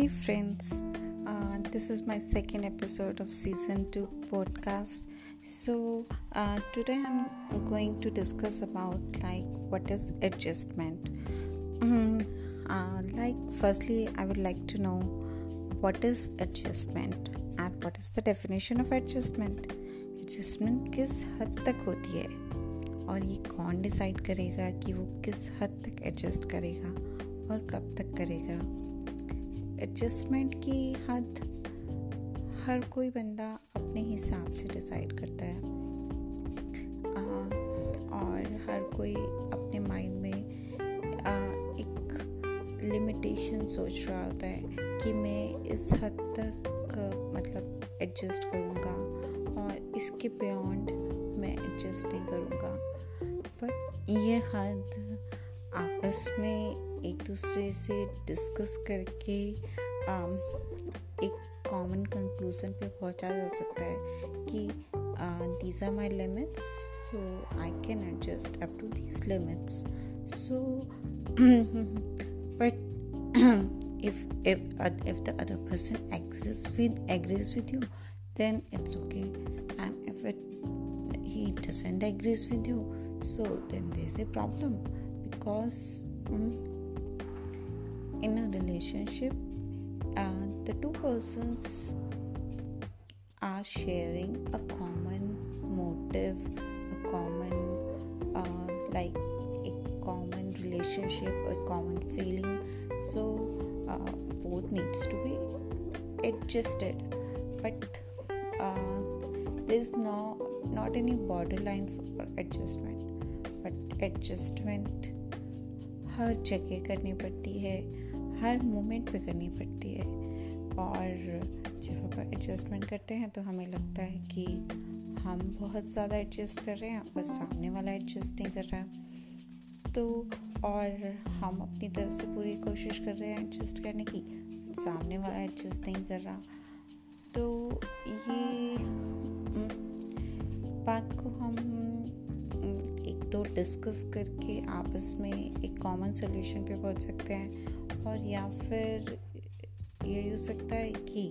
friends. Uh, this is my second episode of season 2 podcast. So, uh, today I'm going to discuss about like what is adjustment. Mm, uh, like, firstly, I would like to know what is adjustment and what is the definition of adjustment. Adjustment किस हद तक होती है और ये कौन decide करेगा कि वो किस हद तक एडजस्ट करेगा और कब तक करेगा एडजस्टमेंट की हद हर कोई बंदा अपने हिसाब से डिसाइड करता है। आ, और हर कोई अपने माइंड में आ, एक लिमिटेशन सोच रहा होता है कि मैं इस हद तक मतलब एडजस्ट करूँगा और इसके बियॉन्ड मैं एडजस्ट नहीं करूँगा। बट ये हद आपस में एक दूसरे से डिस्कस करके एक कॉमन कंक्लूजन पे पहुँचा जा सकता है कि these are my limits so I can adjust up to these limits so but if if uh, if the other person agrees with agrees with you then it's okay and if it he doesn't agrees with you so then there's a problem because mm, in a relationship uh, the two persons are sharing a common motive a common uh, like a common relationship a common feeling. So uh, both needs to be adjusted. But uh, there's no not any borderline for adjustment. But adjustment हर जगह करनी पड़ती है, हर moment पे करनी पड़ती है। और जब हम एडजस्टमेंट करते हैं तो हमें लगता है कि हम बहुत ज़्यादा एडजस्ट कर रहे हैं और सामने वाला एडजस्ट नहीं कर रहा। तो और हम अपनी तरफ़ से पूरी कोशिश कर रहे हैं एडजस्ट करने की सामने वाला एडजस्ट नहीं कर रहा। तो ये बात को हम तो डिस्कस करके आपस में एक कॉमन सोल्यूशन पे पहुँच सकते हैं और या फिर ये हो सकता है कि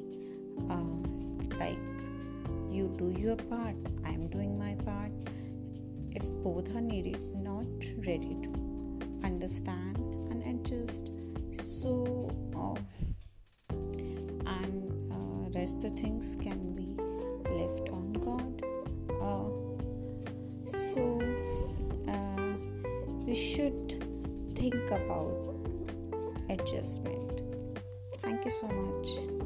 like you do your part I am doing my part if both are needed not ready to understand and adjust so and rest the things can be on God. Uh, we should think about adjustment. Thank you so much.